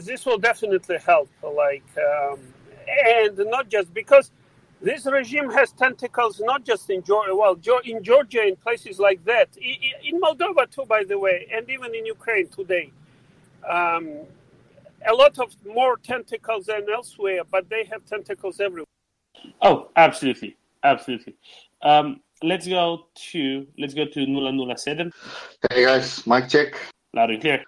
this will definitely help. Like, um, and not just because this regime has tentacles not just in Georgia, well, in Georgia, in places like that, in Moldova too, by the way, and even in Ukraine today. Um, a lot of more tentacles than elsewhere, but they have tentacles everywhere. Oh, absolutely, absolutely. Um, let's go to let's go to Nula Nula Seven. Hey guys, mic check. Loud and clear.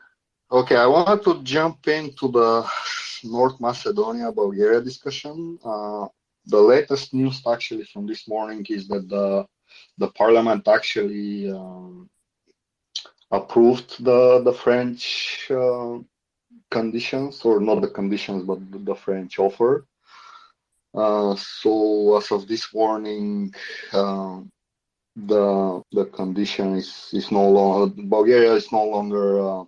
Okay, I wanted to jump into the North Macedonia Bulgaria discussion. Uh, the latest news actually from this morning is that the the parliament actually um, approved the the French uh, conditions, or not the conditions, but the French offer. Uh, so as of this morning, uh, the the condition is is no longer Bulgaria is no longer uh,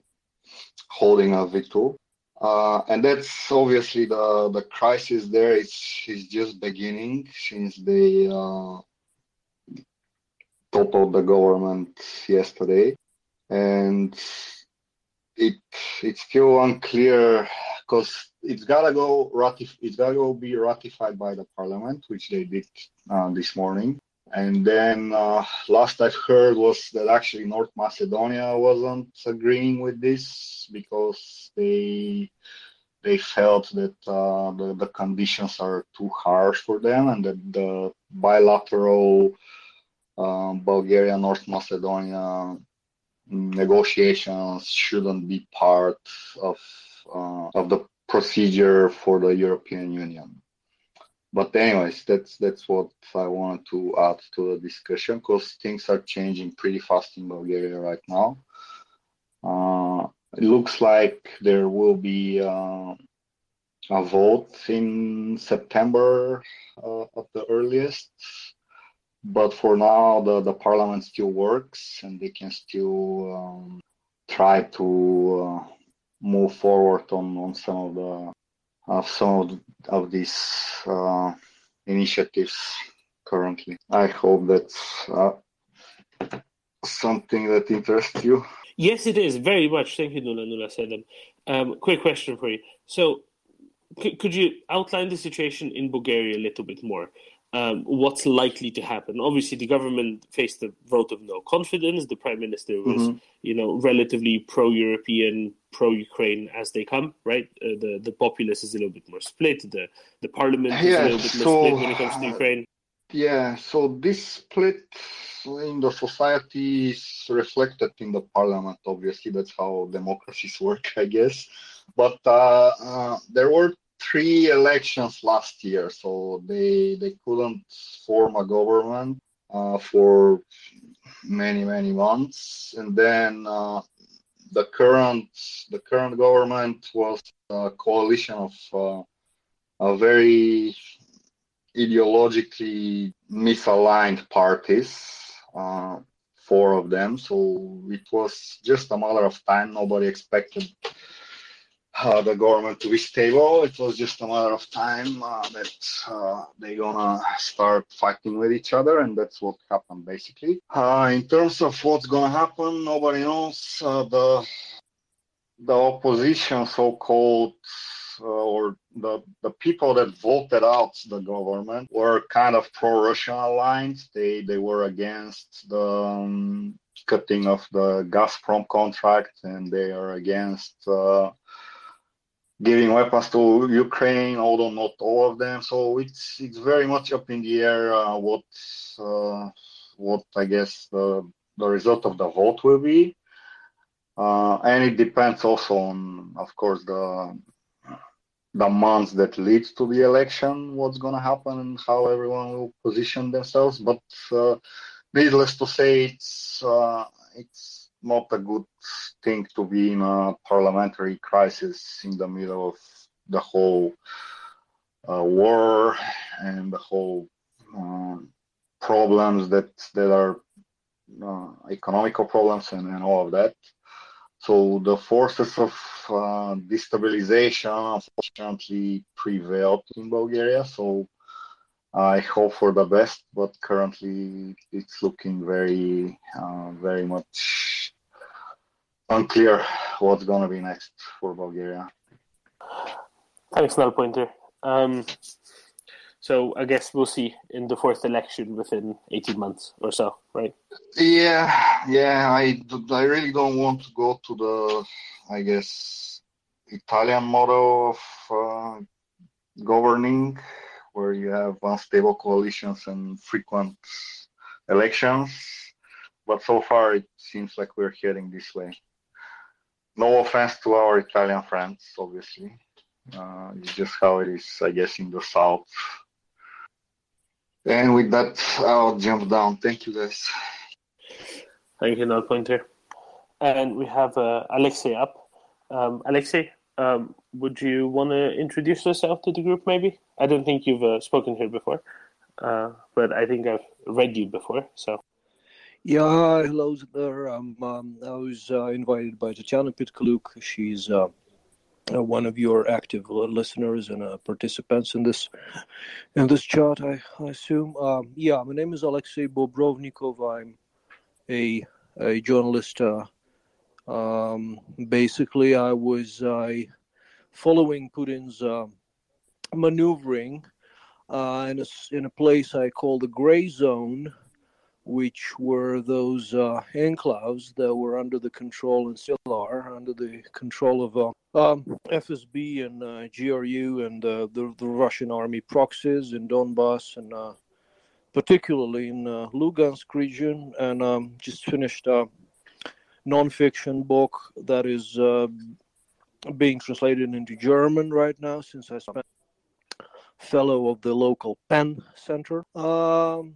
holding a veto. Uh, and that's obviously the the crisis there is is just beginning since they uh, toppled the government yesterday, and it it's still unclear because it's gotta go ratif- it's gotta go be ratified by the parliament, which they did uh, this morning. And then uh, last I've heard was that actually North Macedonia wasn't agreeing with this because they they felt that uh, the, the conditions are too harsh for them and that the bilateral um, Bulgaria North Macedonia negotiations shouldn't be part of uh, of the procedure for the European Union but anyways, that's that's what I wanted to add to the discussion because things are changing pretty fast in Bulgaria right now. Uh, it looks like there will be uh, a vote in September uh, at the earliest, but for now the, the parliament still works and they can still um, try to uh, move forward on, on some of the of some of, these uh, initiatives currently. I hope that's uh, something that interests you. Yes, it is very much. Thank you, Nula Nula. Um, quick question for you. So, c- could you outline the situation in Bulgaria a little bit more? Um, what's likely to happen. Obviously, the government faced a vote of no confidence. The prime minister was, mm-hmm. you know, relatively pro-European, pro-Ukraine as they come. Right, uh, the the populace is a little bit more split. The the parliament yeah, is a little bit more split when it comes to Ukraine. Yeah, so this split in the society is reflected in the parliament. Obviously, that's how democracies work, I guess. But uh, uh, there were three elections last year, so they they couldn't form a government uh, for many many months, and then uh, the current the current government was a coalition of uh, a very ideologically misaligned parties, uh, four of them. So it was just a matter of time. Nobody expected uh, the government to be stable. It was just a matter of time uh, that uh, they're gonna start fighting with each other, and that's what happened basically. Uh, in terms of what's gonna happen, nobody knows. Uh, the the opposition, so-called, uh, or the the people that voted out the government, were kind of pro-Russian aligned. They they were against the um, cutting of the Gazprom contract, and they are against giving weapons to Ukraine, although not all of them. So it's it's very much up in the air uh, what uh, what I guess the the result of the vote will be, uh, and it depends also on, of course, the the months that leads to the election, what's going to happen, and how everyone will position themselves. But uh, needless to say, it's uh, it's not a good thing to be in a parliamentary crisis in the middle of the whole uh, war and the whole uh, problems that that are uh, economical problems and, and all of that. So the forces of uh, destabilization unfortunately prevailed in Bulgaria. So I hope for the best, but currently it's looking very, uh, very much unclear what's going to be next for Bulgaria. Thanks, Null Pointer. Um, so I guess we'll see in the fourth election within 18 months or so, right? Yeah, yeah. I, I really don't want to go to the, I guess, Italian model of uh, governing, where you have unstable coalitions and frequent elections. But so far, it seems like we're heading this way. No offense to our Italian friends, obviously. Uh, it's just how it is, I guess, in the south. And with that, I'll jump down. Thank you, guys. Thank you, Null Pointer. And we have uh, Alexei up. Um, Alexei, um, would you want to introduce yourself to the group, maybe? I don't think you've uh, spoken here before, uh, but I think I've read you before. So. Yeah, hello there. Um, um, I was uh, invited by Tatiana Pitkaluk. She's uh, uh, one of your active listeners and uh, participants in this in this chat. I, I assume. Um, yeah, my name is Alexei Bobrovnikov. I'm a a journalist. Uh, um, basically, I was following Putin's uh, maneuvering in a in a place I call the gray zone which were those uh, enclaves that were under the control and still are under the control of uh, um, FSB and uh, GRU and uh, the, the Russian army proxies in Donbass and uh, particularly in uh, Lugansk region. And um, just finished a non-fiction book that is being translated into German right now since I spent fellow of the local PEN Center. Um,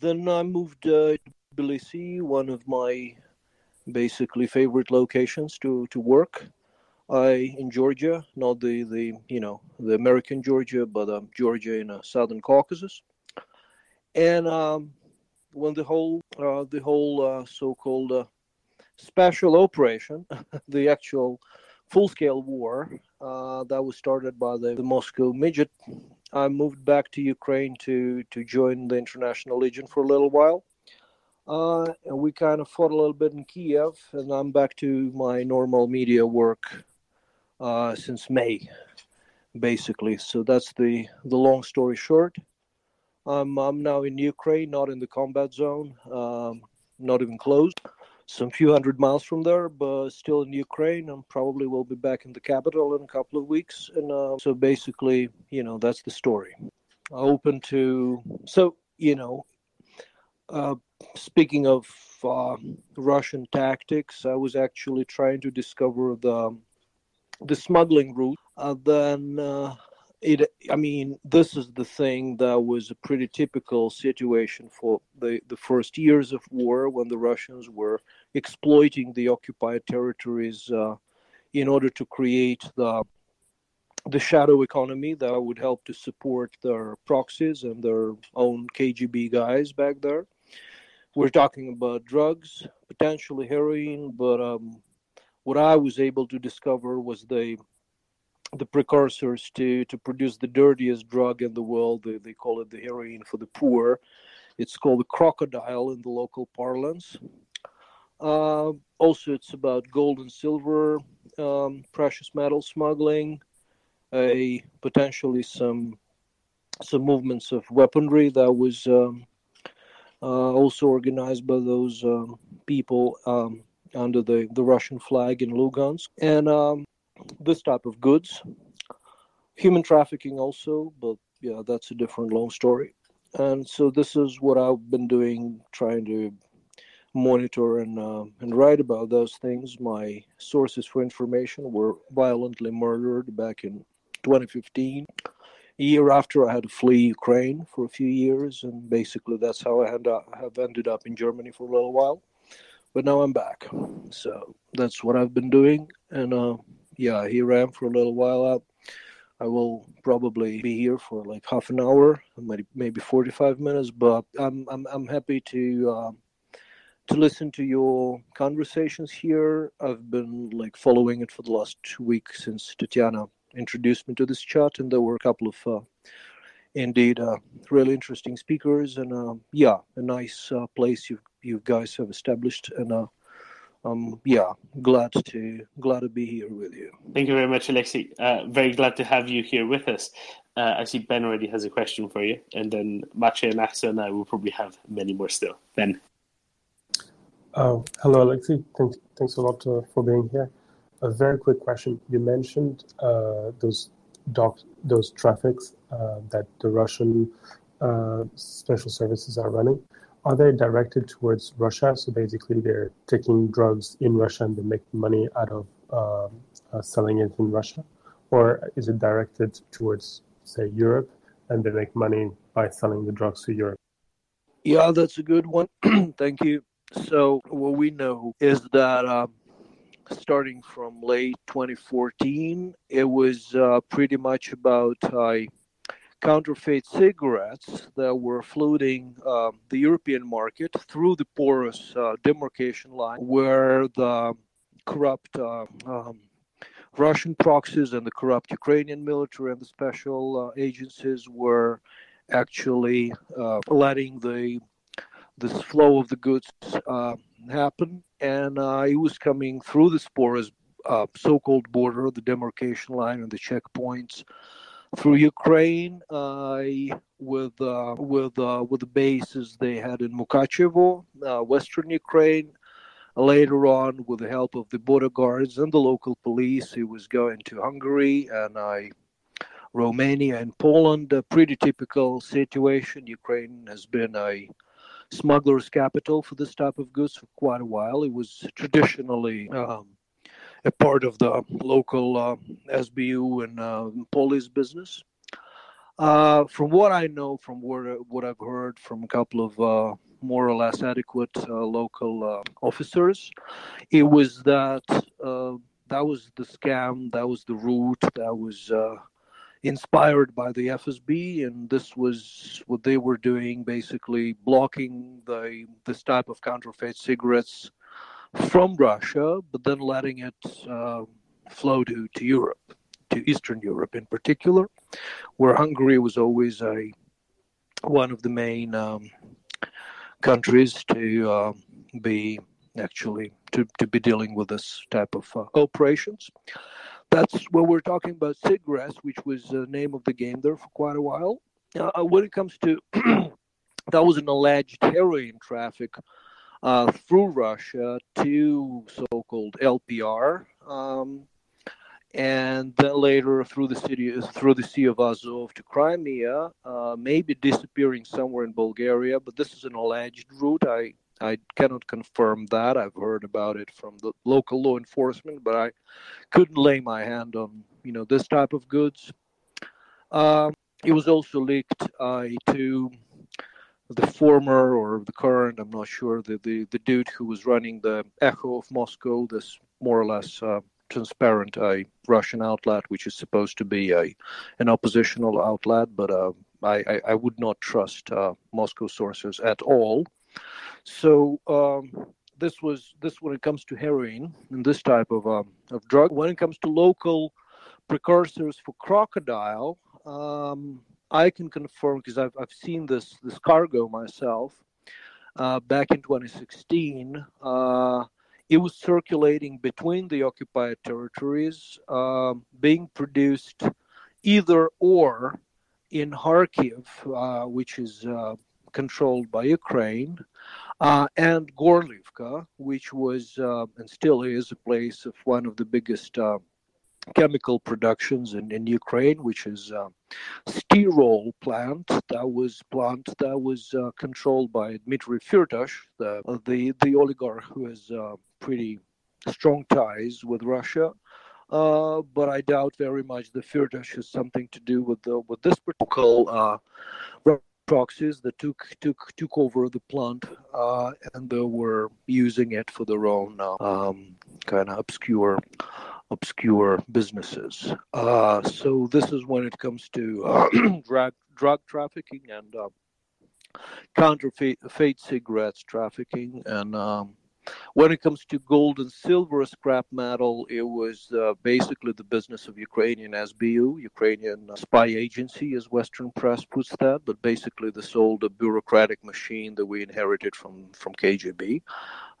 then I moved uh, to Tbilisi, one of my basically favorite locations to, to work. I in Georgia, not the, the you know the American Georgia, but um, Georgia in uh, southern Caucasus. And um, when the whole uh, the whole uh, so-called uh, special operation, the actual full-scale war uh, that was started by the, the Moscow midget I moved back to Ukraine to to join the International Legion for a little while. Uh, and we kind of fought a little bit in Kiev, and I'm back to my normal media work uh, since May, basically. So that's the the long story short. I'm I'm now in Ukraine, not in the combat zone, um, not even close some few hundred miles from there, but still in Ukraine, and probably will be back in the capital in a couple of weeks. And uh, so basically, you know, that's the story. Open to so you know, uh, speaking of uh, Russian tactics, I was actually trying to discover the the smuggling route. Uh, then uh, it i mean this is the thing that was a pretty typical situation for the the first years of war when the russians were exploiting the occupied territories uh, in order to create the the shadow economy that would help to support their proxies and their own kgb guys back there we're talking about drugs potentially heroin but um, what i was able to discover was the the precursors to to produce the dirtiest drug in the world. They, they call it the heroin for the poor. It's called the crocodile in the local parlance. Uh, also, it's about gold and silver, um, precious metal smuggling, a potentially some some movements of weaponry that was um, uh, also organized by those um, people um, under the, the Russian flag in Lugansk. And um, this type of goods. Human trafficking also, but yeah, that's a different long story. And so this is what I've been doing, trying to monitor and uh, and write about those things. My sources for information were violently murdered back in 2015. A year after I had to flee Ukraine for a few years, and basically that's how I up, have ended up in Germany for a little while. But now I'm back, so that's what I've been doing, and uh, yeah, here I am for a little while out. I will probably be here for like half an hour, maybe 45 minutes, but I'm I'm I'm happy to uh, to listen to your conversations here. I've been like following it for the last two weeks since Tatiana introduced me to this chat, and there were a couple of uh, indeed uh, really interesting speakers, and uh, yeah, a nice uh, place you you guys have established, and uh, um, yeah, glad to glad to be here with you. Thank you very much, Alexei. Uh, very glad to have you here with us. I see Ben already has a question for you, and then Maciej and Axel and I will probably have many more still. Ben. Oh, hello, Alexei. Thanks, thanks a lot uh, for being here. A very quick question. You mentioned uh, those doc, those traffics uh, that the Russian uh, special services are running are they directed towards Russia? So basically, they're taking drugs in Russia and they make money out of um, uh, selling it in Russia, or is it directed towards, say, Europe, and they make money by selling the drugs to Europe? Yeah, that's a good one. Thank you. So what we know is that um, starting from late 2014, it was uh, pretty much about uh, counterfeit cigarettes that were flooding um, the European market through the porous uh, demarcation line, where the corrupt uh, um, Russian proxies and the corrupt Ukrainian military and the special uh, agencies were actually uh, letting the this flow of the goods uh, happen, and uh, it was coming through this porous so-called border, the demarcation line, and the checkpoints through Ukraine uh, with uh, with uh, with the bases they had in Mukachevo, uh, Western Ukraine. Later on, with the help of the border guards and the local police, he was going to Hungary and I. Romania and Poland, a pretty typical situation. Ukraine has been a smuggler's capital for this type of goods for quite a while. It was traditionally um, a part of the local uh, SBU and uh, police business. Uh, from what I know, from what, what I've heard from a couple of uh, more or less adequate uh, local uh, officers, it was that that was the scam, that was the route, that was inspired by the FSB, and this was what they were doing, basically blocking the this type of counterfeit cigarettes from Russia, but then letting it uh, flow to, to Europe, to Eastern Europe in particular, where Hungary was always a one of the main um, countries to uh, be actually to, to be dealing with this type of uh, operations. That's when we're talking about cigarettes, which was the name of the game there for quite a while. Uh, when it comes to that was an alleged heroin traffic uh, through Russia to so-called LPR, um, and then later through the city through the Sea of Azov to Crimea, uh, maybe disappearing somewhere in Bulgaria. But this is an alleged route. I I cannot confirm that. I've heard about it from the local law enforcement, but I couldn't lay my hand on you know this type of goods. Um, it was also leaked uh, to the former or the current, I'm not sure, the, the, the dude who was running the Echo of Moscow, this more or less uh, transparent uh, Russian outlet, which is supposed to be a an oppositional outlet, but uh, I, I, I, would not trust uh, Moscow sources at all. So um, this was this when it comes to heroin and this type of um, of drug. When it comes to local precursors for crocodile. Um, I can confirm because I've I've seen this this cargo myself uh, back in 2016. Uh, it was circulating between the occupied territories, uh, being produced either or in Kharkiv, uh, which is uh, controlled by Ukraine, uh, and Gorlivka, which was and still is a place of one of the biggest chemical productions in, in Ukraine, which is a Stirol plant that was plant that was uh, controlled by Dmitry Firtash, the, the the oligarch who has uh, pretty strong ties with Russia. Uh, but I doubt very much the Firtash has something to do with the with this particular uh, proxies that took took took over the plant uh, and they were using it for their own uh, um, kind of obscure obscure businesses. Uh, so this is when it comes to uh, drug drug trafficking and uh, counterfeit cigarettes trafficking and um, when it comes to gold and silver scrap metal, it was uh, basically the business of Ukrainian SBU, Ukrainian spy agency, as Western press puts that. But basically, this old bureaucratic machine that we inherited from from KGB.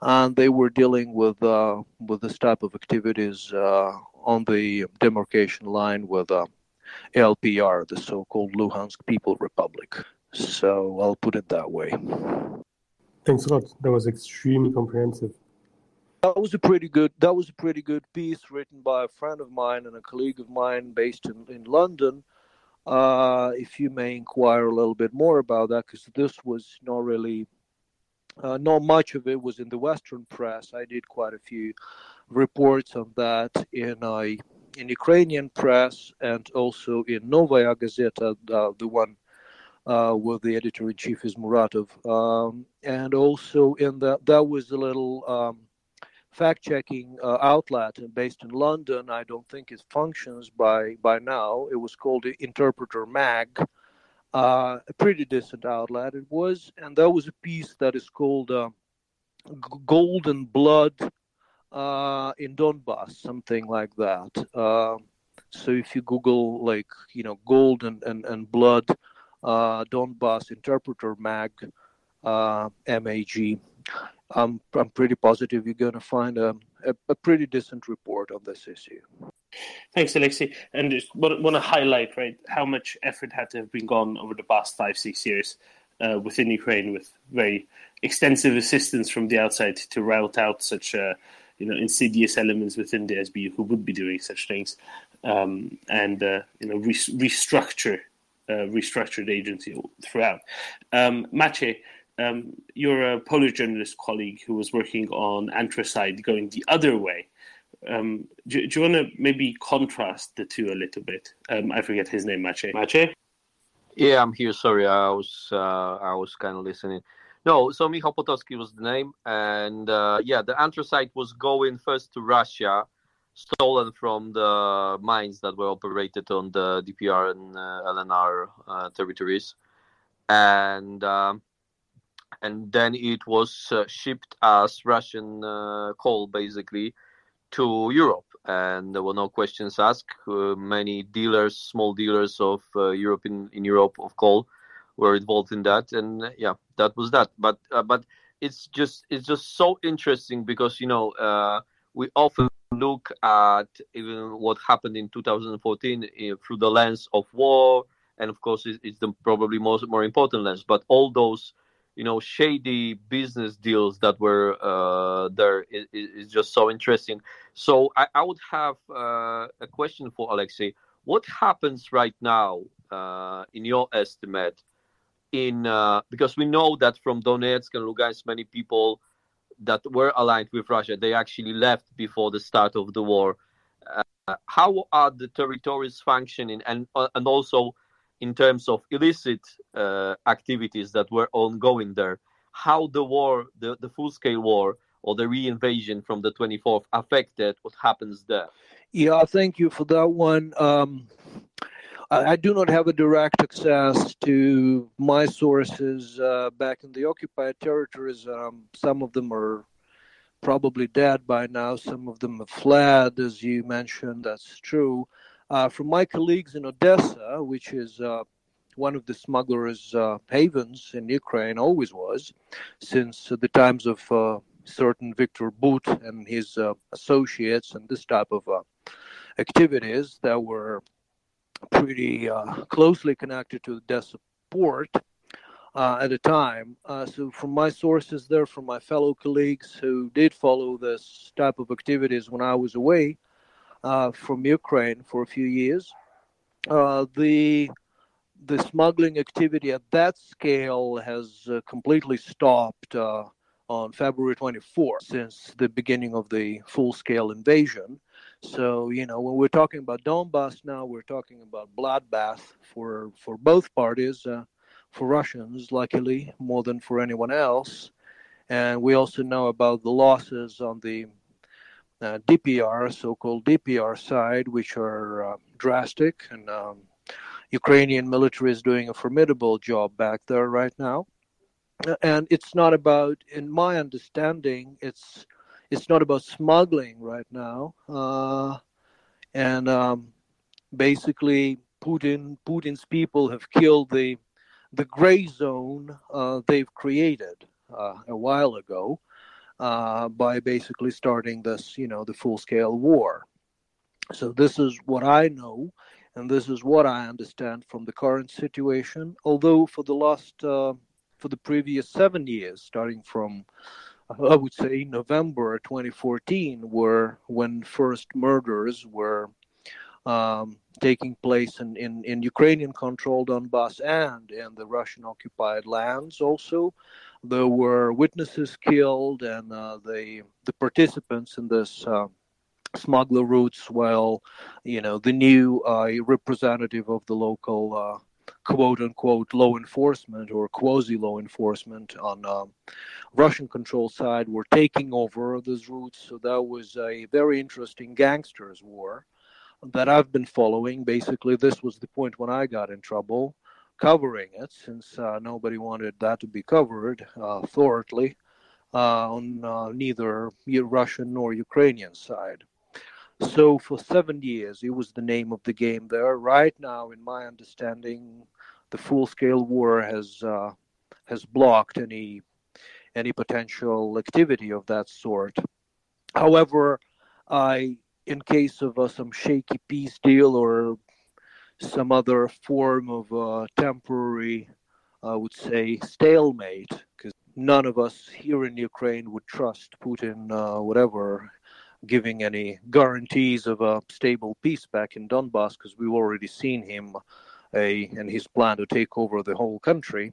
and they were dealing with uh, with this type of activities uh, on the demarcation line with uh, LPR, the so-called Luhansk People Republic. So I'll put it that way. Thanks a lot. That was extremely comprehensive. That was a pretty good. That was a pretty good piece written by a friend of mine and a colleague of mine based in in London. Uh, if you may inquire a little bit more about that, because this was not really, uh, not much of it was in the Western press. I did quite a few reports on that in a in Ukrainian press and also in Novaya Gazeta, uh, the one uh, where the editor in chief is Muratov, um, and also in that that was a little um, fact checking uh, outlet based in London. I don't think it functions by by now. It was called Interpreter Mag. Uh, a pretty decent outlet it was, and that was a piece that is called uh, Golden Blood uh, in Donbass, something like that. Uh, so if you Google like you know gold and and, and blood, uh, Donbass interpreter mag, uh, MAG, I'm I'm pretty positive you're going to find a, a, a pretty decent report on this issue. Thanks, Alexei. And just want, want to highlight right how much effort had to have been gone over the past five six years uh, within Ukraine with very extensive assistance from the outside to root out such uh, you know insidious elements within the SBU who would be doing such things, um, and uh, you know re- restructure uh, restructured agency throughout. Um, Maciej, um, you're a Polish journalist colleague who was working on Anthracite going the other way. Um, do, do, you want to maybe contrast the two a little bit? Um, I forget his name, Maciej. Maciej? Yeah, I'm here. Sorry, I was uh, I was kind of listening. No, so Michał Potocki was the name, and uh, yeah, the anthracite was going first to Russia, stolen from the mines that were operated on the DPR and uh, LNR uh, territories, and um, and then it was uh, shipped as Russian uh, coal, basically, to Europe, and there were no questions asked. Uh, many dealers, small dealers of Europe in, in Europe of coal were involved in that, and yeah, that was that. But uh, but it's just it's just so interesting because you know uh, we often look at even what happened in 2014 uh, through the lens of war, and of course it's, it's the probably most more important lens. But all those you know shady business deals that were uh, there is, is, just so interesting. So I, I would have uh, a question for Alexei. What happens right now, uh, in your estimate, in uh, because we know that from Donetsk and Lugansk, many people that were aligned with Russia they actually left before the start of the war. Uh, how are the territories functioning, and uh, and also in terms of illicit uh, activities that were ongoing there? How the war, the, the full scale war, or the re-invasion from the 24th affected what happens there? Yeah, thank you for that one. Um, I, do not have a direct access to my sources uh, back in the occupied territories. Um, some of them are probably dead by now. Some of them have fled, as you mentioned. That's true. Uh, from my colleagues in Odessa, which is uh, one of the smugglers' uh, havens in Ukraine, always was, since the times of uh, certain Victor Bout and his uh, associates and this type of activities that were pretty uh, closely connected to the port uh, at the time. Uh, so, from my sources there, from my fellow colleagues who did follow this type of activities when I was away uh, from Ukraine for a few years, uh, the the smuggling activity at that scale has uh, completely stopped on February 24th since the beginning of the full scale invasion. So, you know, when we're talking about Donbass now, we're talking about bloodbath for, for both parties, uh, for Russians, luckily, more than for anyone else. And we also know about the losses on the uh, DPR, so called DPR side, which are uh, drastic. And um, Ukrainian military is doing a formidable job back there right now. And it's not about, in my understanding, it's it's not about smuggling right now. Uh, and um, basically, Putin Putin's people have killed the the gray zone uh, they've created uh, a while ago. uh, by basically starting this, you know, the full scale war. So this is what I know, and this is what I understand from the current situation. Although for the last, uh, for the previous seven years, starting from I would say November 2014, were when first murders were um, taking place in, in, in Ukrainian controlled Donbass and in the Russian occupied lands also. There were witnesses killed, and uh, the, the participants in this uh, smuggler routes, while you know the new uh, representative of the local uh, quote unquote law enforcement or quasi law enforcement on um, Russian control side were taking over these routes. So that was a very interesting gangsters war that I've been following. Basically, this was the point when I got in trouble covering it, since uh, nobody wanted that to be covered uh, thoroughly uh, on uh, neither Russian nor Ukrainian side. So for seven years, it was the name of the game there. Right now, in my understanding, the full-scale war has uh, has blocked any any potential activity of that sort. However, I in case of uh, some shaky peace deal or some other form of uh, temporary, I would say, stalemate, because none of us here in Ukraine would trust Putin, uh, whatever, giving any guarantees of a stable peace back in Donbass, because we've already seen him a, and his plan to take over the whole country.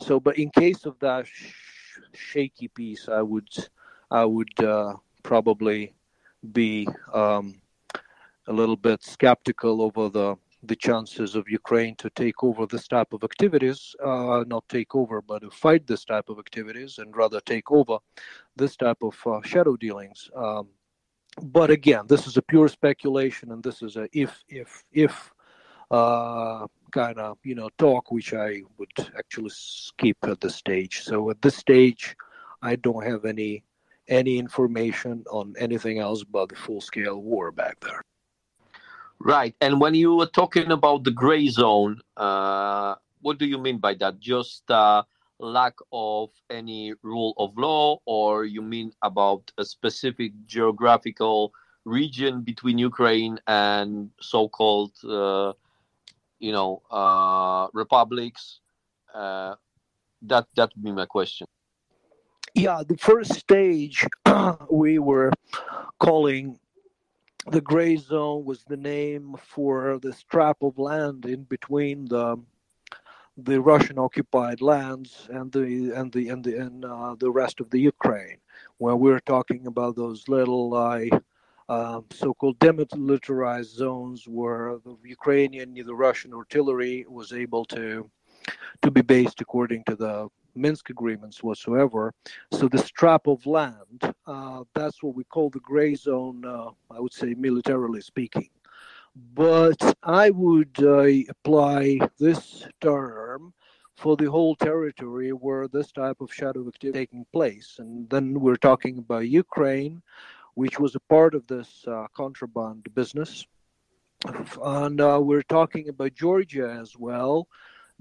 So, but in case of that sh- shaky peace, I would, I would uh, probably be um, a little bit skeptical over the the chances of Ukraine to take over this type of activities, uh, not take over, but to fight this type of activities, and rather take over this type of uh, shadow dealings. Um, but again, this is a pure speculation, and this is a if, if, if uh, kind of you know talk, which I would actually skip at this stage. So at this stage, I don't have any any information on anything else but the full scale war back there. Right. And when you were talking about the gray zone, uh, what do you mean by that? Just uh, lack of any rule of law, or you mean about a specific geographical region between Ukraine and so-called, uh, you know, uh, republics? Uh, that that would be my question. Yeah, the first stage we were calling the gray zone was the name for the strap of land in between the the Russian occupied lands and the and the and the and uh, the rest of the Ukraine, where we're talking about those little uh, uh, so-called demilitarized zones where the Ukrainian, the Russian artillery was able to to be based according to the Minsk agreements whatsoever. So the strap of land, uh, that's what we call the gray zone, uh, I would say, militarily speaking. But I would uh, apply this term for the whole territory where this type of shadow activity taking place. And then we're talking about Ukraine, which was a part of this uh, contraband business. And uh, we're talking about Georgia as well,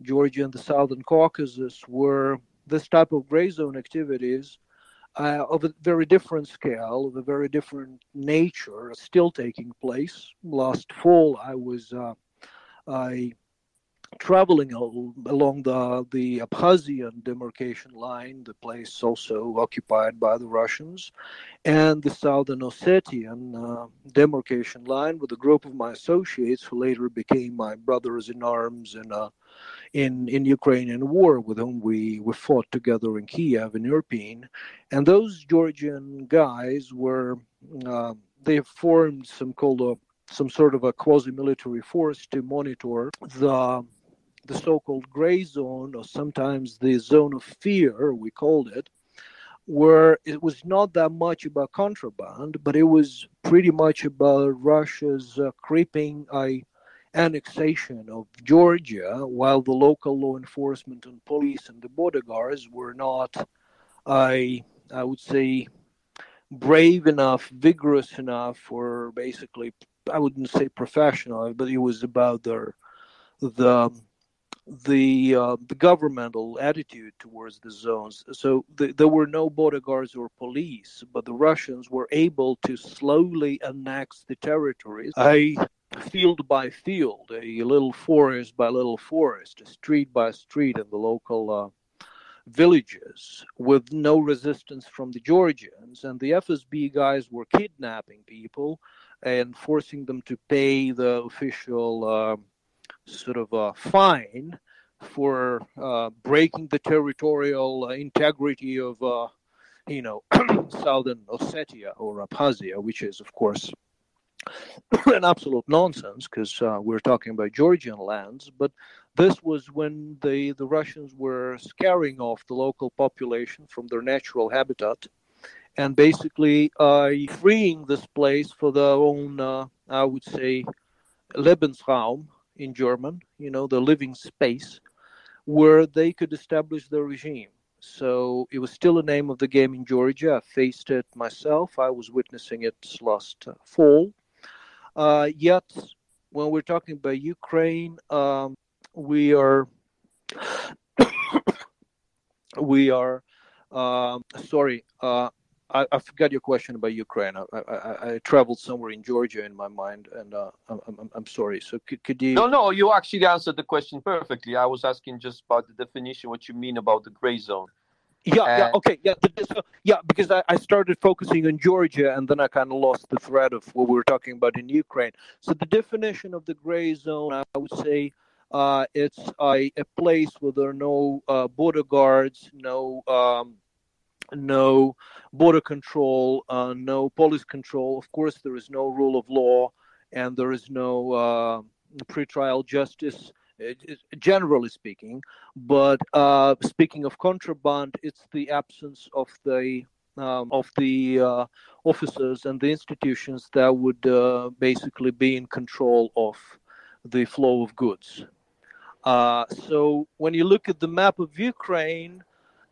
Georgia and the Southern Caucasus, where this type of gray zone activities uh, of a very different scale, of a very different nature, still taking place. Last fall, I was uh, I traveling along the the Abkhazian demarcation line, the place also occupied by the Russians, and the Southern Ossetian uh, demarcation line with a group of my associates who later became my brothers in arms and a in in Ukrainian war with whom we we fought together in Kiev in Irpin, and those Georgian guys were uh, they formed some called some sort of a quasi-military force to monitor the the so-called gray zone or sometimes the zone of fear we called it where it was not that much about contraband but it was pretty much about russia's uh, creeping i annexation of Georgia, while the local law enforcement and police and the border guards were not, I, I would say, brave enough, vigorous enough, or basically, I wouldn't say professional, but it was about their the the uh, the governmental attitude towards the zones. So the, there were no border guards or police, but the Russians were able to slowly annex the territories, a field by field, a little forest by little forest, a street by street in the local uh, villages, with no resistance from the Georgians. And the FSB guys were kidnapping people and forcing them to pay the official. Uh, sort of a fine for uh, breaking the territorial uh, integrity of, uh, you know, Southern Ossetia or Abkhazia, which is, of course, an absolute nonsense because uh, we're talking about Georgian lands. But this was when the, the Russians were scaring off the local population from their natural habitat and basically uh, freeing this place for their own, uh, I would say, Lebensraum, in German, you know, the living space, where they could establish their regime. So it was still a name of the game in Georgia. I faced it myself. I was witnessing it last uh, fall. Uh, yet, when we're talking about Ukraine, um, we are we are um, sorry. Uh, I, I, forgot your question about Ukraine. I, I, I, traveled somewhere in Georgia in my mind, and uh, I'm, I'm, I'm, sorry. So could, could, you? No, no, you actually answered the question perfectly. I was asking just about the definition, what you mean about the gray zone. Yeah, yeah, okay, yeah, so, yeah. Because I, started focusing on Georgia, and then I kind of lost the thread of what we were talking about in Ukraine. So the definition of the gray zone, I would say. Uh, it's a, a place where there are no uh, border guards, no um, no border control, uh, no police control. Of course, there is no rule of law, and there is no uh, pretrial justice, generally speaking. But uh, speaking of contraband, it's the absence of the um, of the uh, officers and the institutions that would uh, basically be in control of the flow of goods. so when you look at the map of Ukraine,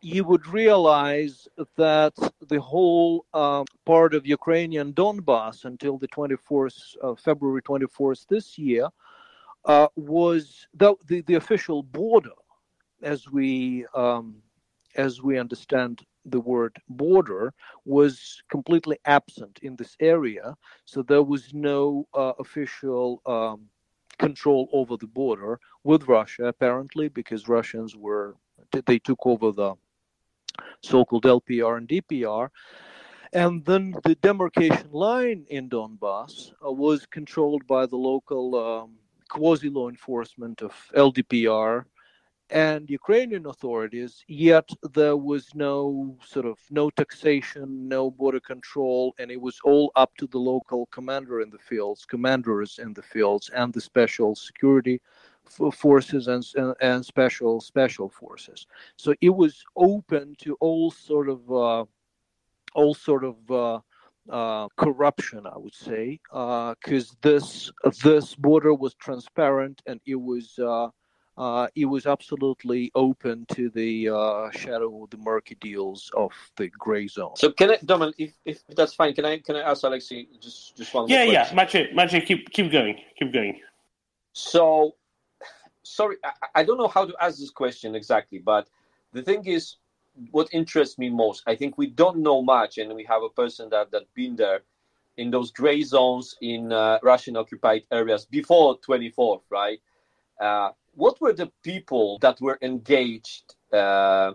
you would realize that the whole uh, part of Ukrainian Donbass until the 24th, uh, February 24th this year, uh, was the, the, the, official border, as we um, as we understand the word border, was completely absent in this area. So there was no uh, official um, control over the border with Russia, apparently, because Russians were they took over the so-called LPR and DPR. And then the demarcation line in Donbass uh, was controlled by the local um, quasi law enforcement of LDPR and Ukrainian authorities, yet there was no sort of no taxation, no border control, and it was all up to the local commander in the fields, commanders in the fields, and the special security forces and, and special special forces. So it was open to all sort of uh, all sort of uh, uh, corruption, I would say, uh because uh, this this border was transparent and it was. Uh, uh, it was absolutely open to the uh shadow of the murky deals of the gray zone. So, can I, Domin, if, if that's fine, can I can I ask Alexei just just one? Yeah, yeah, Maciej, Maciej, keep keep going, keep going. So, sorry, I, I don't know how to ask this question exactly, but the thing is, what interests me most, I think we don't know much, and we have a person that that been there in those gray zones in uh, Russian occupied areas before 24th, right? Uh, what were the people that were engaged uh,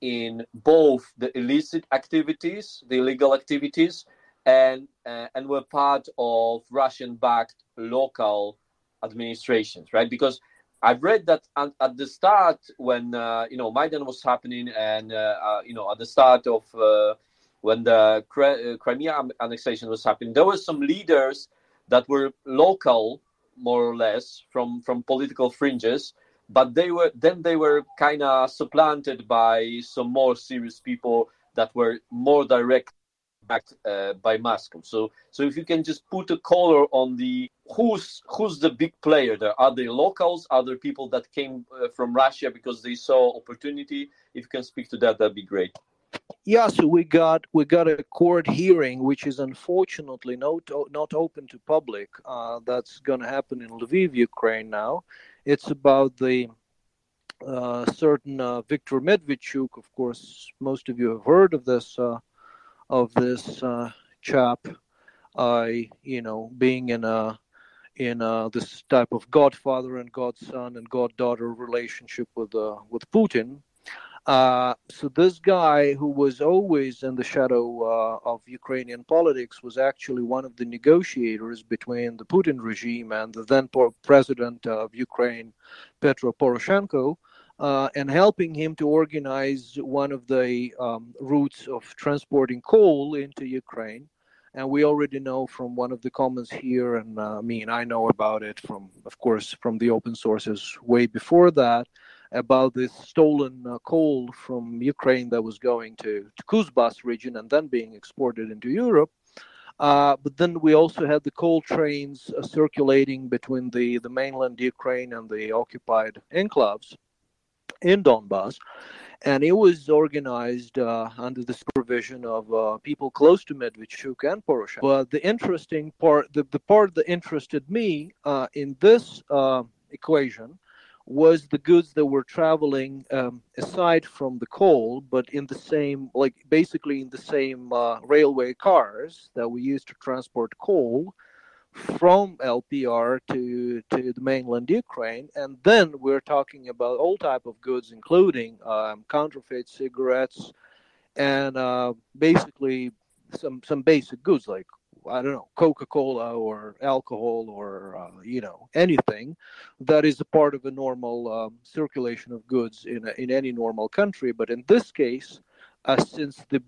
in both the illicit activities, the illegal activities, and uh, and were part of Russian-backed local administrations, right? Because I've read that at, the start when uh, you know Maidan was happening, and uh, uh, you know at the start of uh, when the uh, Crimea annexation was happening, there were some leaders that were local, more or less, from from political fringes, but they were then they were kind of supplanted by some more serious people that were more direct backed uh, by Moscow. So, so if you can just put a color on the who's who's the big player there? Are they locals? Are there people that came uh, from Russia because they saw opportunity? If you can speak to that, that'd be great. Yeah, so we got we got a court hearing, which is unfortunately not not open to public. Uh, that's going to happen in Lviv, Ukraine now. It's about the uh, certain uh, Viktor Medvedchuk. Of course, most of you have heard of this uh, of this uh, chap. I, you know, being in a in uh, this type of godfather and godson and goddaughter relationship with uh, with Putin. Uh, so this guy, who was always in the shadow uh, of Ukrainian politics, was actually one of the negotiators between the Putin regime and the then president of Ukraine, Petro Poroshenko, uh, and helping him to organize one of the um, routes of transporting coal into Ukraine and we already know from one of the comments here and uh, i mean i know about it from of course from the open sources way before that about this stolen uh, coal from ukraine that was going to, to kuzbas region and then being exported into europe. Uh, but then we also had the coal trains uh, circulating between the, the mainland Ukraine and the occupied enclaves in Donbass and it was organized uh, under the supervision of uh, people close to Medvedchuk and Poroshenko. But the interesting part, the, the part that interested me uh, in this uh, equation was the goods that were traveling um, aside from the coal, but in the same, like basically in the same uh, railway cars that we used to transport coal from LPR to to the mainland Ukraine, and then we're talking about all type of goods, including um, counterfeit cigarettes, and uh, basically some some basic goods like I don't know Coca-Cola or alcohol or uh, you know anything that is a part of a normal um, circulation of goods in a, in any normal country. But in this case, uh, since the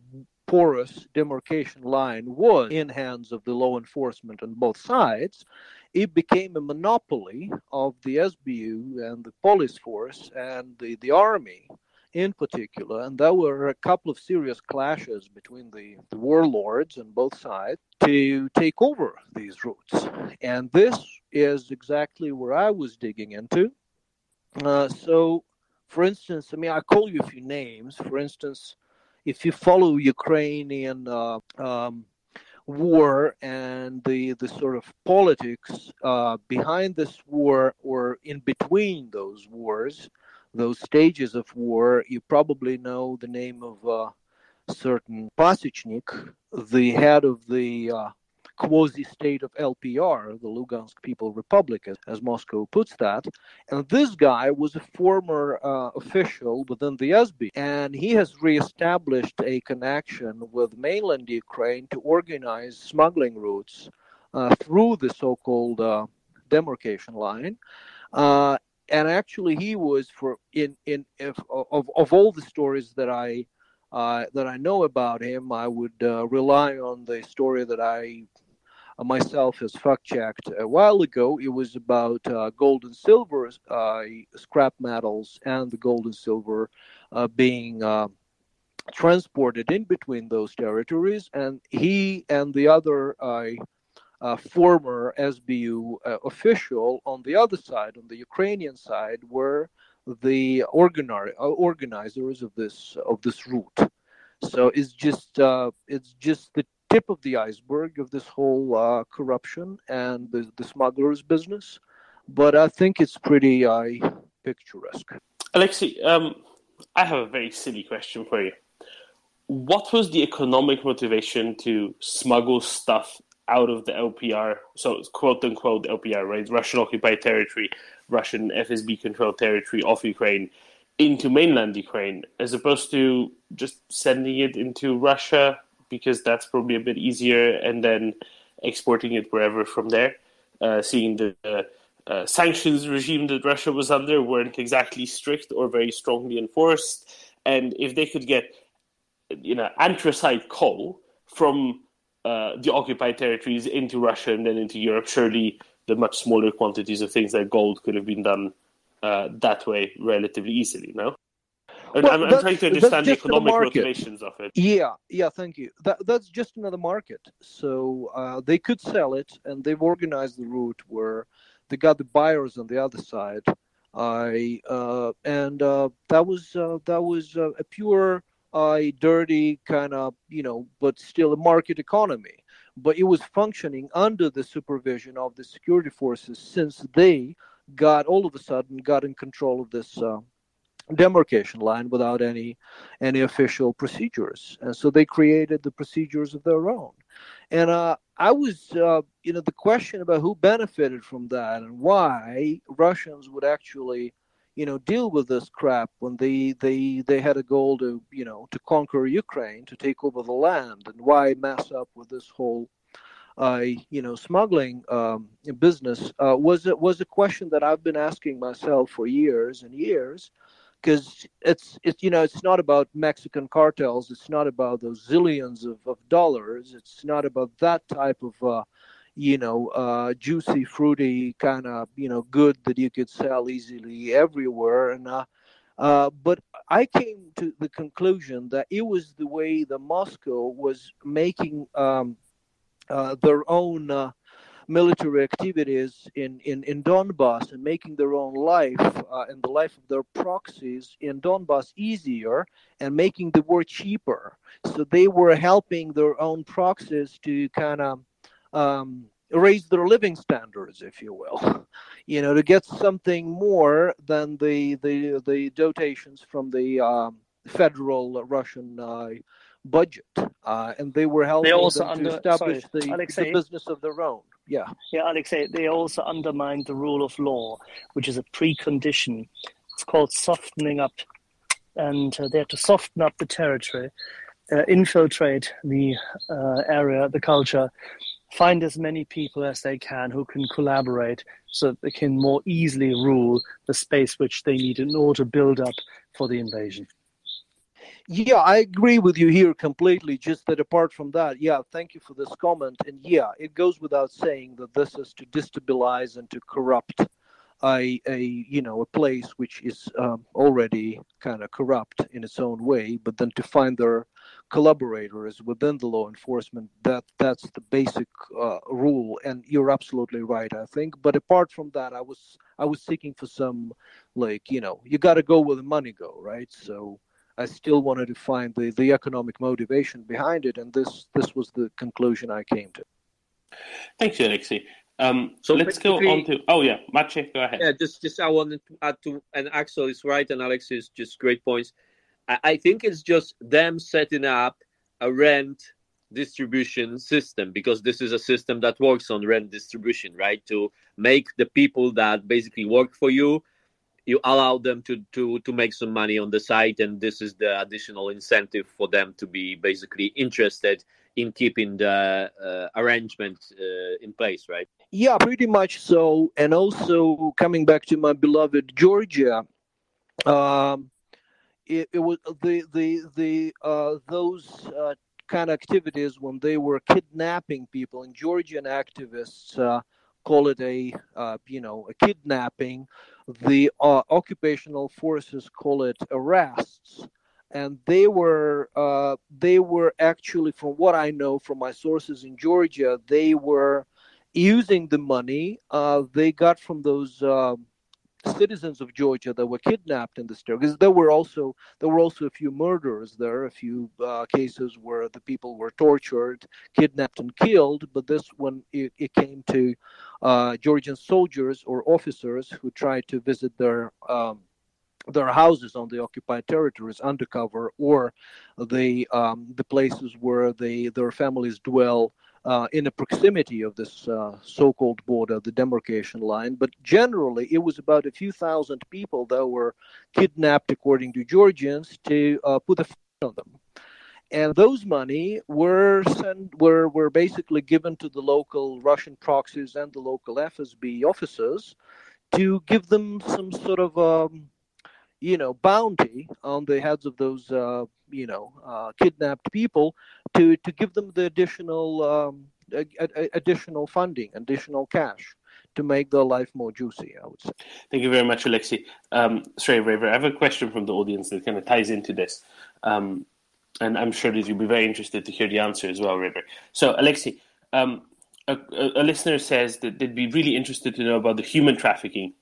porous demarcation line was in hands of the law enforcement on both sides, it became a monopoly of the SBU and the police force and the, the army in particular. And there were a couple of serious clashes between the, the warlords on both sides to take over these routes. And this is exactly where I was digging into. Uh, so, for instance, I mean, I call you a few names. For instance, if you follow Ukrainian uh, um, war and the the sort of politics uh, behind this war or in between those wars, those stages of war, you probably know the name of uh, certain Pasichnik, the head of the uh, quasi state of LPR, the Lugansk People Republic, as, Moscow puts that. And this guy was a former uh, official within the SB, and he has reestablished a connection with mainland Ukraine to organize smuggling routes uh, through the so called uh, demarcation line. Uh, and actually, he was for in in if, of of all the stories that I uh, that I know about him, I would uh, rely on the story that I myself has fact checked a while ago. It was about uh, gold and silver uh, scrap metals and the gold and silver being transported in between those territories. And he and the other uh, former SBU uh, official on the other side, on the Ukrainian side, were the organi- organizers of this of this route. So it's just it's just the tip of the iceberg of this whole uh, corruption and the, the smugglers business, but I think it's pretty uh, picturesque. Alexei, um, I have a very silly question for you. What was the economic motivation to smuggle stuff out of the LPR, so quote unquote the LPR, right, Russian occupied territory, Russian FSB controlled territory of Ukraine, into mainland Ukraine, as opposed to just sending it into Russia because that's probably a bit easier, and then exporting it wherever from there. Uh, seeing the uh, uh, sanctions regime that Russia was under weren't exactly strict or very strongly enforced, and if they could get, you know, anthracite coal from uh, the occupied territories into Russia and then into Europe, surely the much smaller quantities of things like gold could have been done uh, that way relatively easily. No. Well, I'm, I'm, trying to understand the economic motivations of it. Yeah, yeah, thank you. That, that's just another market. So uh, they could sell it, and they've organized the route where they got the buyers on the other side. I uh, and uh, that was uh, that was uh, a pure, uh, dirty kind of you know, but still a market economy. But it was functioning under the supervision of the security forces since they got all of a sudden got in control of this demarcation line without any any official procedures. And so they created the procedures of their own. And uh, i was uh, you know the question about who benefited from that and why russians would actually you know deal with this crap when they they they had a goal to you know to conquer ukraine to take over the land and why mess up with this whole uh, you know, smuggling um, business uh, was was a question that I've been asking myself for years and years, because it's it's you know it's not about Mexican cartels, it's not about those zillions of, of dollars, it's not about that type of uh, you know uh, juicy, fruity kind of you know good that you could sell easily everywhere, and uh, uh, but I came to the conclusion that it was the way the Moscow was making um, uh, their own uh, military activities in, in, in Donbass and making their own life uh, and the life of their proxies in Donbass easier and making the war cheaper. So they were helping their own proxies to kind of um, raise their living standards, if you will, you know, to get something more than the the the dotations from the um, federal Russian uh, budget, uh, and they were helping they also them under, to establish sorry, the, Alexei, the, business of their own. Yeah, yeah, Alexei. They also undermined the rule of law, which is a precondition. It's called softening up, and uh, they had to soften up the territory, uh, infiltrate the uh, area, the culture, find as many people as they can who can collaborate, so that they can more easily rule the space which they need in order to build up for the invasion. Yeah, I agree with you here completely. Just that apart from that, yeah, thank you for this comment. And yeah, it goes without saying that this is to destabilize and to corrupt a, a you know a place which is um, already kind of corrupt in its own way, but then to find their collaborators within the law enforcement that that's the basic uh, rule and you're absolutely right i think but apart from that i was i was seeking for some like you know you got to go where the money go right so I still wanted to find the, the economic motivation behind it, and this this was the conclusion I came to. Thanks, Alexei. Um, so let's go on to. Oh yeah, Maciej, go ahead. Yeah, just just I wanted to add to, and Axel is right, and Alex is just great points. I, I think it's just them setting up a rent distribution system because this is a system that works on rent distribution, right? To make the people that basically work for you you allow them to to to make some money on the site and this is the additional incentive for them to be basically interested in keeping the uh, arrangement uh, in place right? Yeah pretty much so. And also coming back to my beloved georgia um, it, it, was the the the uh, those uh, kind of activities when they were kidnapping people and georgian activists uh, call it a uh, you know a kidnapping. The uh, occupational forces call it arrests. And they were uh, they were actually from what i know from my sources in georgia they were using the money uh, they got from those um, citizens of Georgia that were kidnapped in this territory. Because there were also there were also a few murders there, a few uh, cases where the people were tortured, kidnapped, and killed. But this one it, it came to uh, Georgian soldiers or officers who tried to visit their um, their houses on the occupied territories undercover, or the um, the places where they their families dwell uh, in the proximity of this uh, so-called border, the demarcation line. But generally, it was about a few thousand people that were kidnapped, according to Georgians, to uh, put a on them. And those money were sent, were were basically given to the local Russian proxies and the local FSB officers to give them some sort of um, you know bounty on the heads of those uh, you know uh, kidnapped people to to give them the additional um, a, a, additional funding, additional cash to make their life more juicy. I would say. Thank you very much, Alexi. Um, sorry, Raver. I have a question from the audience that kind of ties into this. Um, and I'm sure that you'll be very interested to hear the answer as well, Raver. So, Alexi, um, a, a, listener says that they'd be really interested to know about the human trafficking,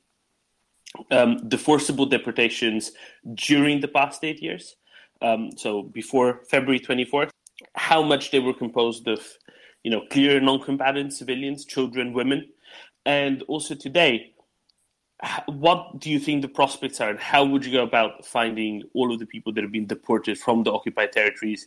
um, the forcible deportations during the past eight years, um, so before February 24th, how much they were composed of, you know, clear non-combatant civilians, children, women, and also today, what do you think the prospects are, and how would you go about finding all of the people that have been deported from the occupied territories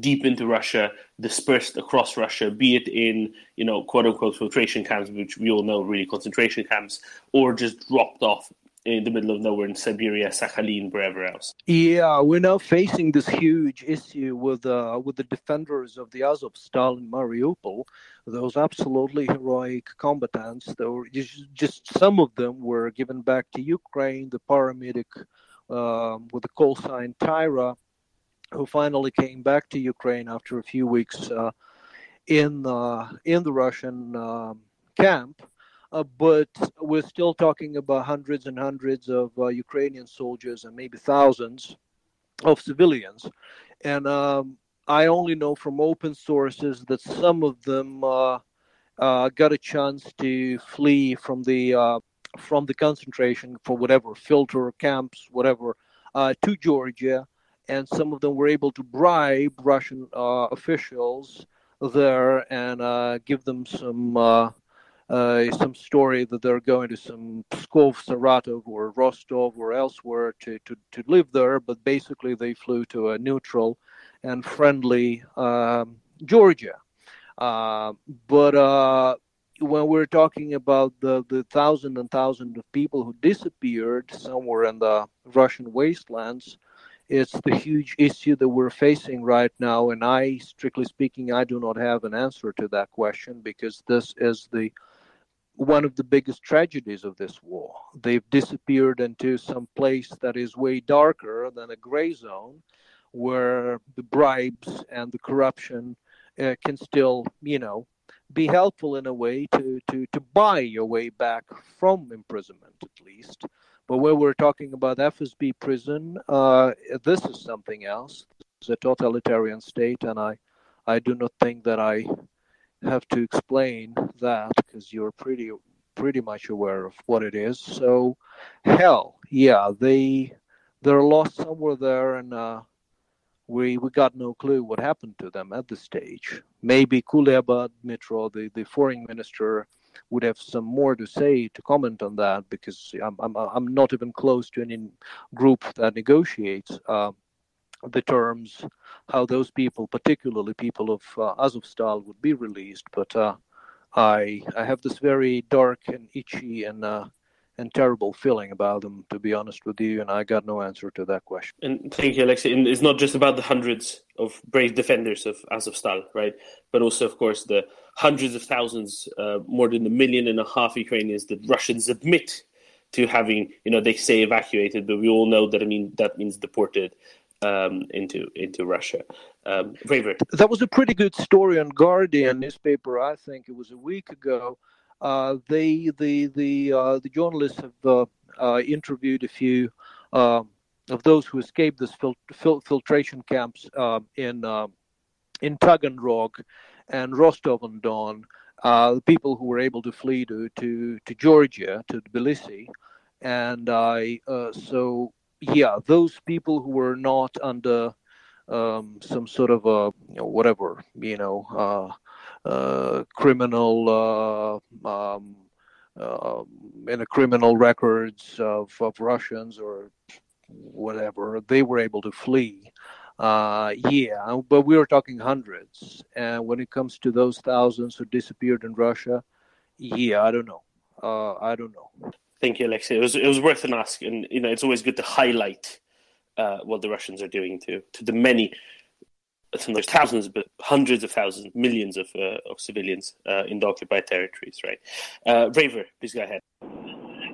deep into Russia, dispersed across Russia, be it in you know quote unquote filtration camps, which we all know really concentration camps, or just dropped off in the middle of nowhere in Siberia, Sakhalin, wherever else. Yeah, we're now facing this huge issue with uh, with the defenders of the Azovstal in Mariupol. Those absolutely heroic combatants. Though just, some of them were given back to Ukraine. The paramedic uh, with the call sign Taira, who finally came back to Ukraine after a few weeks uh, in uh, in the Russian um, camp but we're still talking about hundreds and hundreds of uh, Ukrainian soldiers and maybe thousands of civilians. And um, I only know from open sources that some of them uh, uh got a chance to flee from the uh, from the concentration for whatever filter camps, whatever, uh, to Georgia, and some of them were able to bribe Russian officials there and give them some uh, some story that they're going to some Pskov, Saratov, or Rostov, or elsewhere to, to, to live there, but basically they flew to a neutral and friendly um, Georgia. Uh, but uh, when we're talking about the, the thousand and thousand of people who disappeared somewhere in the Russian wastelands, it's the huge issue that we're facing right now. And I, strictly speaking, I do not have an answer to that question because this is the one of the biggest tragedies of this war. They've disappeared into some place that is way darker than a gray zone where the bribes and the corruption uh, can still, you know, be helpful in a way to, to, to buy your way back from imprisonment, at least. But when we're talking about FSB prison, uh, this is something else. It's a totalitarian state, and I, I do not think that I have to explain that because you're pretty pretty much aware of what it is. So, hell, yeah, they they're lost somewhere there, and uh, we we got no clue what happened to them at this stage. Maybe Kuleba Dmitro, the the foreign minister, would have some more to say to comment on that because I'm I'm I'm not even close to any group that negotiates. Uh, the terms, how those people, particularly people of uh, Azovstal, would be released. But uh, I I have this very dark and itchy and uh, and terrible feeling about them, to be honest with you, and I got no answer to that question. And thank you, Alexei. And it's not just about the hundreds of brave defenders of Azovstal, right? But also, of course, the hundreds of thousands, uh, more than a million and a half Ukrainians that Russians admit to having, you know, they say evacuated, but we all know that I mean that means deported um, into into Russia. Um, That was a pretty good story on Guardian newspaper. I think it was a week ago. Uh, they the the uh, the journalists have uh, uh interviewed a few um, of those who escaped this fil- fil- filtration camps um, in uh, in Taganrog and Rostov on Don. Uh, the people who were able to flee to to, to Georgia to Tbilisi, and I so yeah, those people who were not under um, some sort of a you know, whatever you know uh, uh, criminal uh, um, uh, in criminal records of, of Russians or whatever, they were able to flee. Uh, yeah, but we were talking hundreds. And when it comes to those thousands who disappeared in Russia, yeah, I don't know. Uh, I don't know. Thank you, Alexei. It was it was worth an ask, and you know it's always good to highlight uh, what the Russians are doing to to the many. There's thousands, but hundreds of thousands, millions of uh, of civilians uh, in the occupied territories. Right, uh, Raver, please go ahead.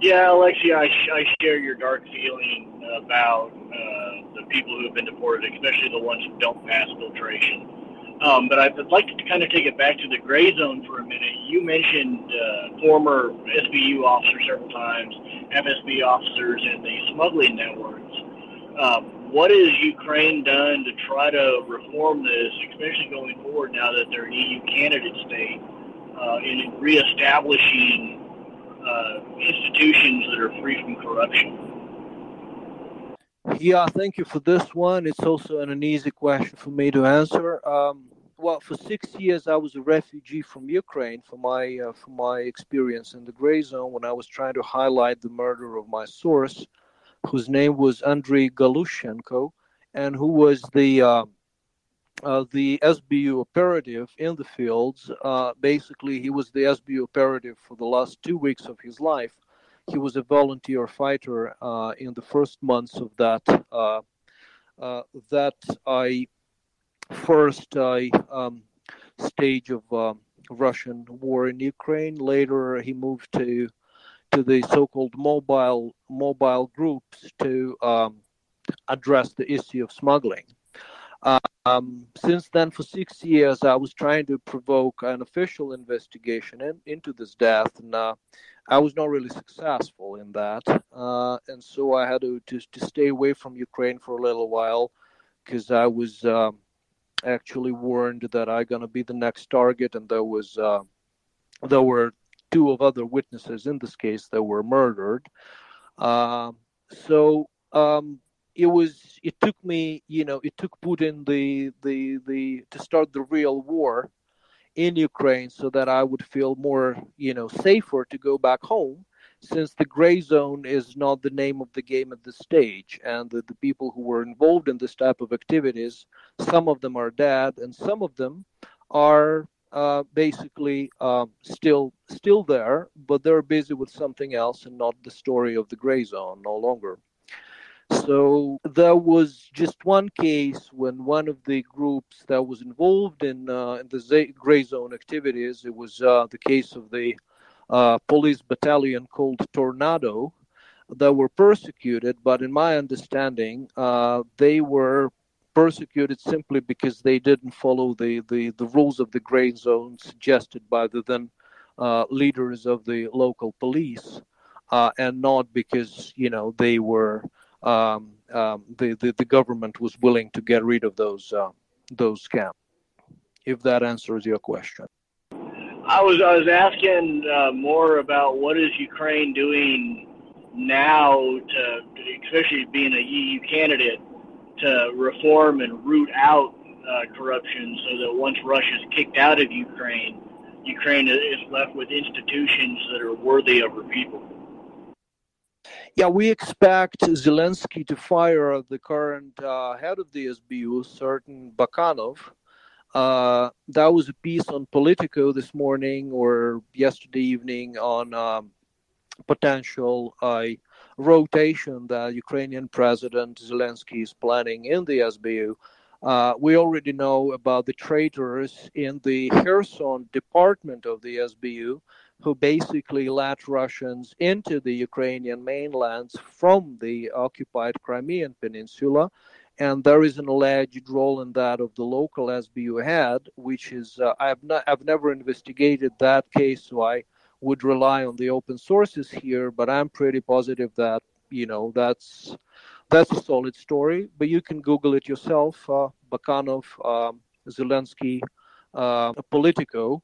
Yeah, Alexei, I, I share your dark feeling about uh, the people who have been deported, especially the ones who don't pass filtration. Um, but I'd like to kind of take it back to the gray zone for a minute. You mentioned uh, former SBU officers several times, FSB officers, and the smuggling networks. Um, what has Ukraine done to try to reform this, especially going forward now that they're an EU candidate state, uh, in reestablishing uh, institutions that are free from corruption? Yeah, thank you for this one. It's also an, easy question for me to answer. Um, well, for six years, I was a refugee from Ukraine for my uh, for my experience in the gray zone when I was trying to highlight the murder of my source, whose name was Andrei Galushenko, and who was the uh, uh, the SBU operative in the fields. Uh, basically, he was the SBU operative for the last two weeks of his life. He was a volunteer fighter uh, in the first months of that uh, uh, that I first um, stage of um, Russian war in Ukraine. Later, he moved to to the so-called mobile mobile groups to um, address the issue of smuggling. Um, since then, for six years, I was trying to provoke an official investigation in, into this death, and uh, I was not really successful in that. Uh, and so I had to, to, to stay away from Ukraine for a little while because I was um, actually warned that I'm gonna be the next target, and there was uh, there were two of other witnesses in this case that were murdered. Um, so um, it was it took me you know it took Putin the the the to start the real war in Ukraine so that I would feel more you know safer to go back home since the gray zone is not the name of the game at this stage. And the, the people who were involved in this type of activities some of them are dead and some of them are uh, basically uh, still still there but they're busy with something else and not the story of the gray zone no longer so there was just one case when one of the groups that was involved in, uh, in the gray zone activities, it was uh, the case of the uh, police battalion called Tornado, that were persecuted. But in my understanding, uh, they were persecuted simply because they didn't follow the, the, the rules of the gray zone suggested by the then uh, leaders of the local police, uh, and not because you know they were um, um, the, the, the government was willing to get rid of those uh, those scams. If that answers your question. I was I was asking uh, more about what is Ukraine doing now to, especially being a EU candidate, to reform and root out uh, corruption, so that once Russia is kicked out of Ukraine, Ukraine is left with institutions that are worthy of her people. Yeah, we expect Zelensky to fire the current uh, head of the SBU, certain Bakanov. Uh, that was a piece on Politico this morning or yesterday evening on um, potential uh, rotation that Ukrainian President Zelensky is planning in the SBU. Uh, we already know about the traitors in the Kherson department of the SBU who basically let Russians into the Ukrainian mainlands from the occupied Crimean Peninsula. And there is an alleged role in that of the local SBU head, which is uh, I've not I've never investigated that case, so I would rely on the open sources here. But I'm pretty positive that you know that's that's a solid story. But you can Google it yourself, uh, Bakanov, um, Zelensky, uh, Politico,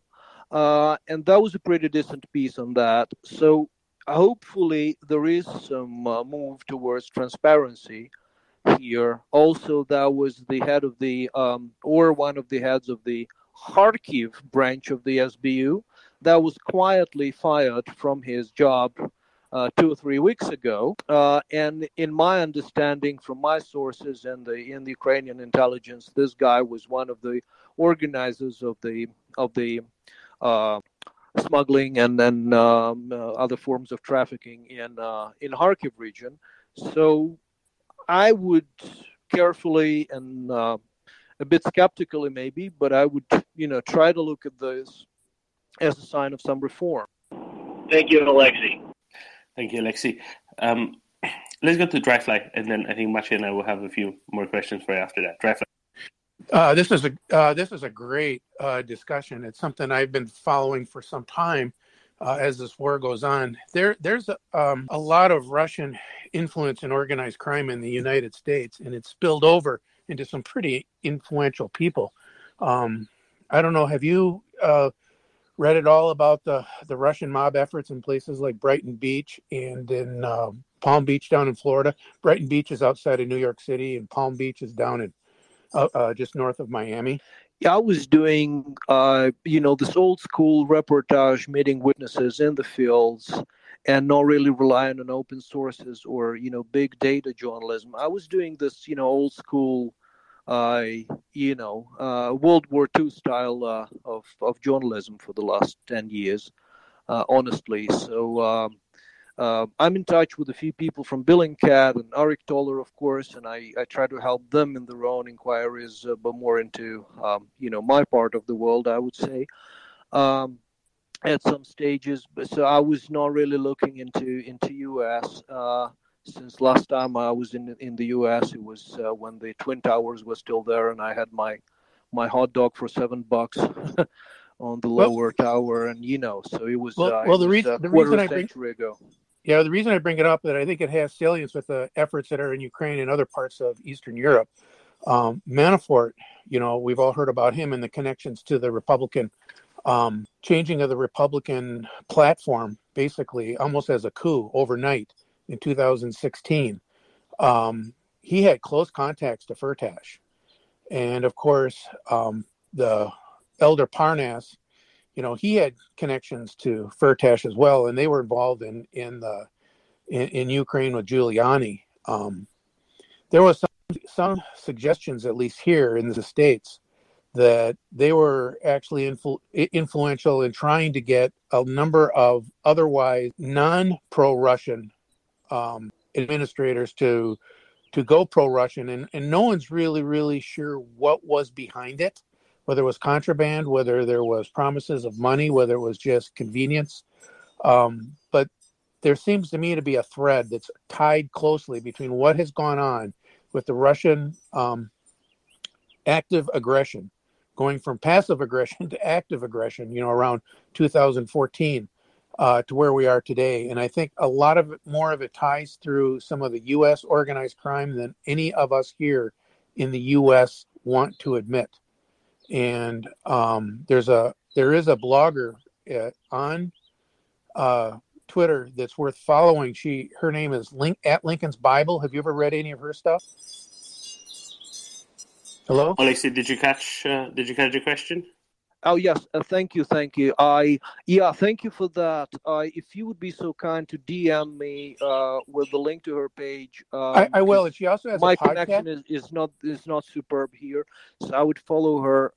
uh, and that was a pretty decent piece on that. So hopefully there is some uh, move towards transparency here. Also, that was the head of the, um, or one of the heads of the Kharkiv branch of the SBU that was quietly fired from his job uh, two or three weeks ago. Uh, and in my understanding, from my sources and the in the Ukrainian intelligence, this guy was one of the organizers of the of the smuggling and then um, uh, other forms of trafficking in uh, in Kharkiv region. So I would carefully and uh, a bit skeptically maybe, but I would you know try to look at this as a sign of some reform. Thank you, Alexei. Thank you, Alexei. Um, let's go to Dryfly, and then I think Maciej and I will have a few more questions for you after that. Dryfly. Uh, this is a uh, this is a great uh, discussion. It's something I've been following for some time uh, as this war goes on. There there's a, um, a lot of Russian influence in organized crime in the United States, and it's spilled over into some pretty influential people. Um, I don't know. Have you uh, read at all about the the Russian mob efforts in places like Brighton Beach and in uh, Palm Beach down in Florida? Brighton Beach is outside of New York City, and Palm Beach is down in uh, uh, just north of Miami. Yeah, I was doing, uh, you know, this old school reportage, meeting witnesses in the fields, and not really relying on open sources or you know big data journalism. I was doing this, you know, old school, uh, you know, uh, World War II style uh, of of journalism for the last ten years, uh, honestly. So. Um, uh, I'm in touch with a few people from Bellingcat and Aric Toler, of course, and I, I try to help them in their own inquiries, uh, but more into um, you know my part of the world, I would say. Um, at some stages, but so I was not really looking into into US. Uh, since last time I was in in the US, it was uh, when the Twin Towers were still there, and I had my my hot dog for seven bucks. on the lower well, tower, and you know, so it was. Well, uh, well the, reason, the reason I bring, ago. Yeah, the reason I bring it up that I think it has salience with the efforts that are in Ukraine and other parts of Eastern Europe. Um, Manafort, you know, we've all heard about him and the connections to the Republican um, changing of the Republican platform, basically almost as a coup overnight in 2016. Um, he had close contacts to Firtash, and of course, um, the elder Parnas you know, he had connections to Firtash as well, and they were involved in in the in, in Ukraine with Giuliani. Um, there was some some suggestions, at least here in the states, that they were actually influ- influential in trying to get a number of otherwise non-pro-Russian um, administrators to to go pro-Russian, and, and no one's really really sure what was behind it whether it was contraband, whether there was promises of money, whether it was just convenience. Um, but there seems to me to be a thread that's tied closely between what has gone on with the Russian um, active aggression, going from passive aggression to active aggression, you know, around 2014 uh, to where we are today. And I think a lot of it, more of it ties through some of the U.S. organized crime than any of us here in the U.S. want to admit and um, there's a there is a blogger uh, on uh, Twitter that's worth following. She her name is Link at Lincoln's Bible. Have you ever read any of her stuff? Hello, Alexei. Did you catch? Uh, did you catch your question? Oh yes, uh, thank you, thank you. I yeah, thank you for that. Uh, if you would be so kind to DM me uh, with the link to her page, um, I, I, will. And she also has my connection is, is not is not superb here, so I would follow her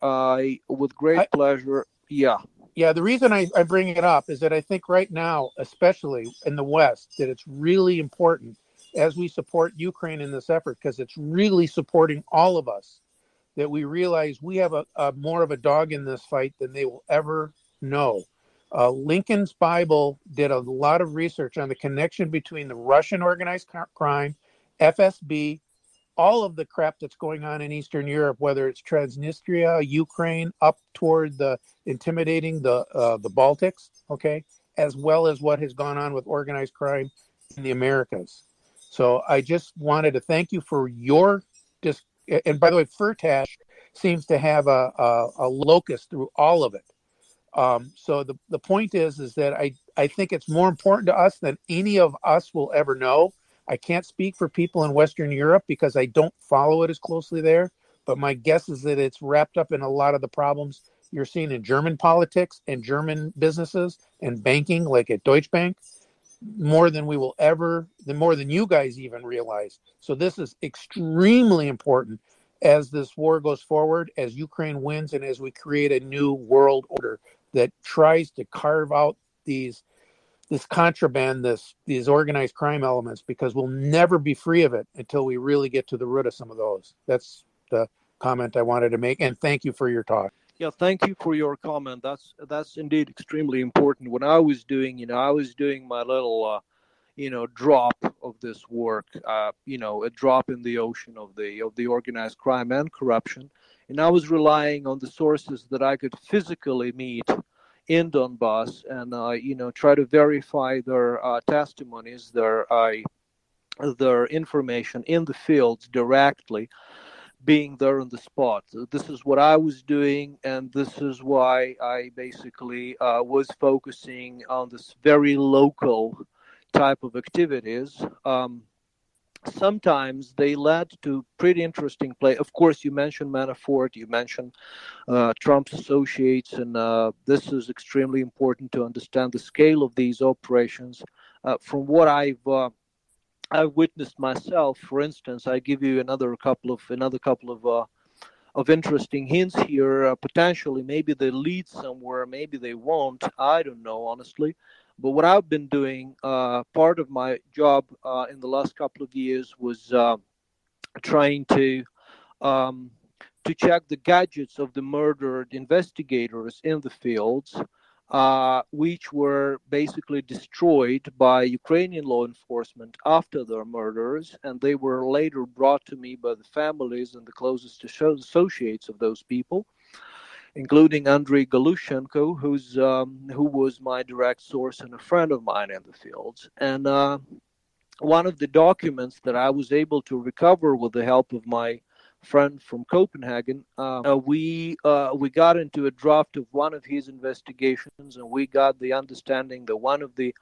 with great I, pleasure. Yeah. Yeah, the reason I, I bring it up is that I think right now, especially in the West, that it's really important as we support Ukraine in this effort because it's really supporting all of us that we realize we have a, a, more of a dog in this fight than they will ever know. Uh, Lincoln's Bible did a lot of research on the connection between the Russian organized crime, FSB, all of the crap that's going on in Eastern Europe, whether it's Transnistria, Ukraine, up toward the intimidating the uh, the Baltics, okay, as well as what has gone on with organized crime in the Americas. So I just wanted to thank you for your just and by the way, Firtash seems to have a, a, a locus through all of it. Um, so the, the point is is that I, I think it's more important to us than any of us will ever know. I can't speak for people in Western Europe because I don't follow it as closely there. But my guess is that it's wrapped up in a lot of the problems you're seeing in German politics and German businesses and banking, like at Deutsche Bank more than we will ever, the more than you guys even realize. So this is extremely important as this war goes forward, as Ukraine wins, and as we create a new world order that tries to carve out these this contraband, this these organized crime elements, because we'll never be free of it until we really get to the root of some of those. That's the comment I wanted to make, and thank you for your talk. Yeah, thank you for your comment. That's that's indeed extremely important. When I was doing, you know, I was doing my little, uh, you know, drop of this work, uh, you know, a drop in the ocean of the of the organized crime and corruption, and I was relying on the sources that I could physically meet in Donbass and uh, you know try to verify their uh, testimonies, their uh, their information in the fields directly being there on the spot. This is what I was doing, and this is why I basically uh, was focusing on this very local type of activities. Um, sometimes they led to pretty interesting play. Of course, you mentioned Manafort, you mentioned uh, Trump's associates, and uh, this is extremely important to understand the scale of these operations. Uh, from what I've I've witnessed myself, for instance, I give you another couple of another couple of uh, of interesting hints here. Uh, potentially, maybe they lead somewhere, maybe they won't. I don't know, honestly. But what I've been doing, uh, part of my job uh, in the last couple of years was uh, trying to um, to check the gadgets of the murdered investigators in the fields, uh, which were basically destroyed by Ukrainian law enforcement after their murders, and they were later brought to me by the families and the closest associates of those people including Andrei Galushenko, who's um, who was my direct source and a friend of mine in the fields. And uh, one of the documents that I was able to recover with the help of my friend from Copenhagen, uh, we uh, we got into a draft of one of his investigations, and we got the understanding that one of the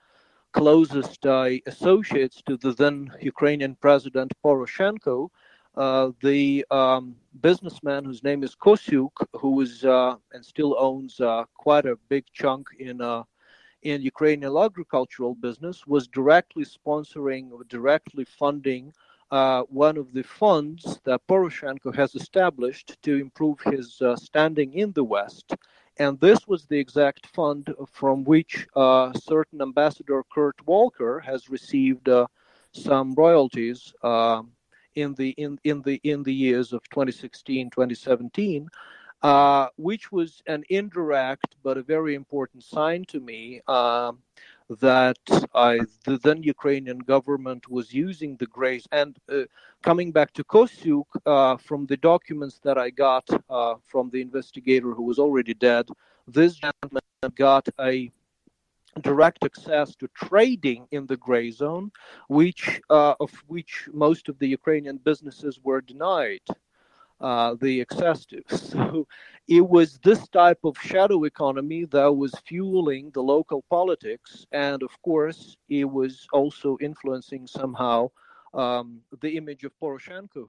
closest uh, associates to the then Ukrainian President Poroshenko uh, the um, businessman whose name is Kosyuk, who is uh, and still owns uh, quite a big chunk in uh, in Ukrainian agricultural business, was directly sponsoring, or directly funding uh, one of the funds that Poroshenko has established to improve his standing in the West. And this was the exact fund from which certain Ambassador Kurt Volker has received some royalties um, in the in in the in the years of 2016 2017 uh, which was an indirect but a very important sign to me uh, that I, the then Ukrainian government was using the grace. And uh, coming back to Kosyuk, uh, from the documents that I got uh, from the investigator who was already dead, this gentleman got a direct access to trading in the gray zone, which uh, of which most of the Ukrainian businesses were denied uh, the excessive. So it was this type of shadow economy that was fueling the local politics, and of course, it was also influencing somehow um, the image of Poroshenko,